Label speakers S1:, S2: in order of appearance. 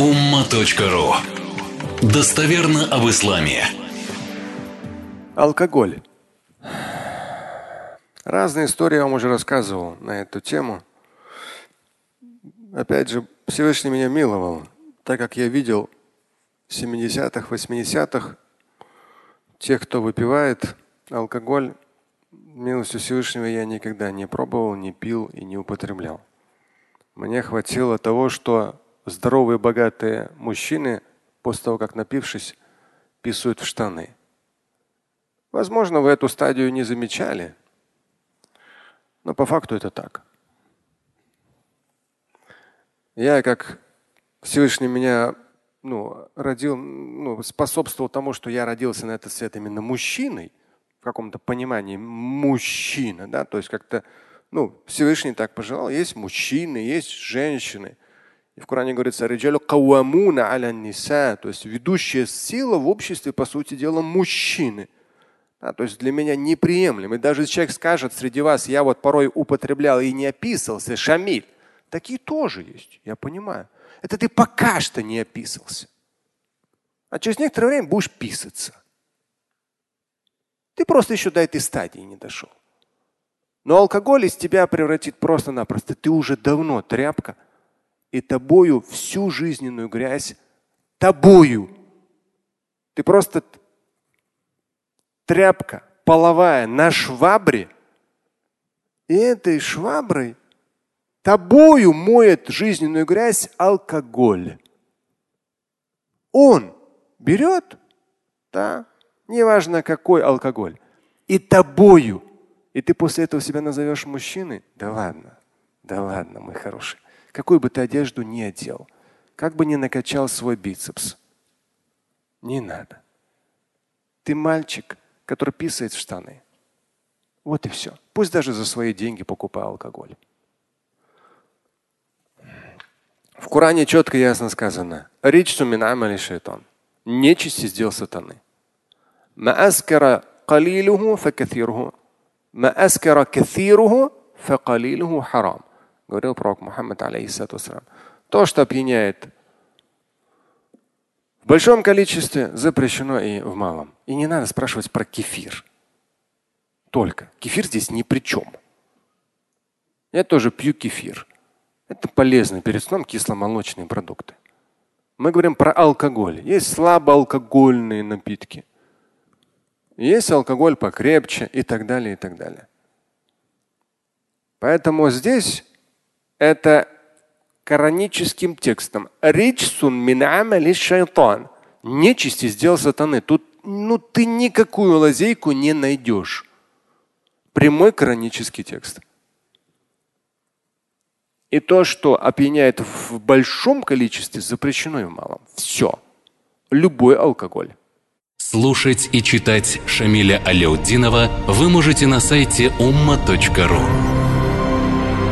S1: umma.ru Достоверно об исламе.
S2: Алкоголь. Разные истории я вам уже рассказывал на эту тему. Опять же, Всевышний меня миловал, так как я видел в 70-х, 80-х тех, кто выпивает алкоголь, милостью Всевышнего я никогда не пробовал, не пил и не употреблял. Мне хватило того, что здоровые, богатые мужчины после того, как напившись, писают в штаны. Возможно, вы эту стадию не замечали, но по факту это так. Я как Всевышний меня ну, родил, ну, способствовал тому, что я родился на этот свет именно мужчиной, в каком-то понимании мужчина, да, то есть как-то, ну, Всевышний так пожелал, есть мужчины, есть женщины. И в Коране говорится, кавамуна аля ниса, то есть ведущая сила в обществе, по сути дела, мужчины. Да, то есть для меня неприемлемо. И даже если человек скажет среди вас, я вот порой употреблял и не описывался, шамиль, Такие тоже есть, я понимаю. Это ты пока что не описался. А через некоторое время будешь писаться. Ты просто еще до этой стадии не дошел. Но алкоголь из тебя превратит просто-напросто. Ты уже давно тряпка, и тобою всю жизненную грязь, тобою. Ты просто тряпка половая на швабре, и этой шваброй Тобою моет жизненную грязь алкоголь. Он берет, да, неважно какой алкоголь, и тобою. И ты после этого себя назовешь мужчиной? Да ладно, да ладно, мой хороший. Какую бы ты одежду ни одел, как бы ни накачал свой бицепс, не надо. Ты мальчик, который писает в штаны. Вот и все. Пусть даже за свои деньги покупай алкоголь. В Коране четко и ясно сказано. Ричсу мин амали шайтан. Нечисть сделал сатаны. Мааскара калилуху факатируху. Мааскара каthируху факалилуху харам. Говорил пророк Мухаммад, алейхиссату То, что опьяняет в большом количестве, запрещено и в малом. И не надо спрашивать про кефир. Только. Кефир здесь ни при чем. Я тоже пью кефир. Это полезно перед сном кисломолочные продукты. Мы говорим про алкоголь. Есть слабоалкогольные напитки. Есть алкоголь покрепче и так далее, и так далее. Поэтому здесь это кораническим текстом. Ричсун мин шайтан. Нечисти сделал сатаны. Тут ну, ты никакую лазейку не найдешь. Прямой коранический текст. И то, что опьяняет в большом количестве, запрещено и в малом. Все. Любой алкоголь.
S1: Слушать и читать Шамиля Аляутдинова вы можете на сайте umma.ru.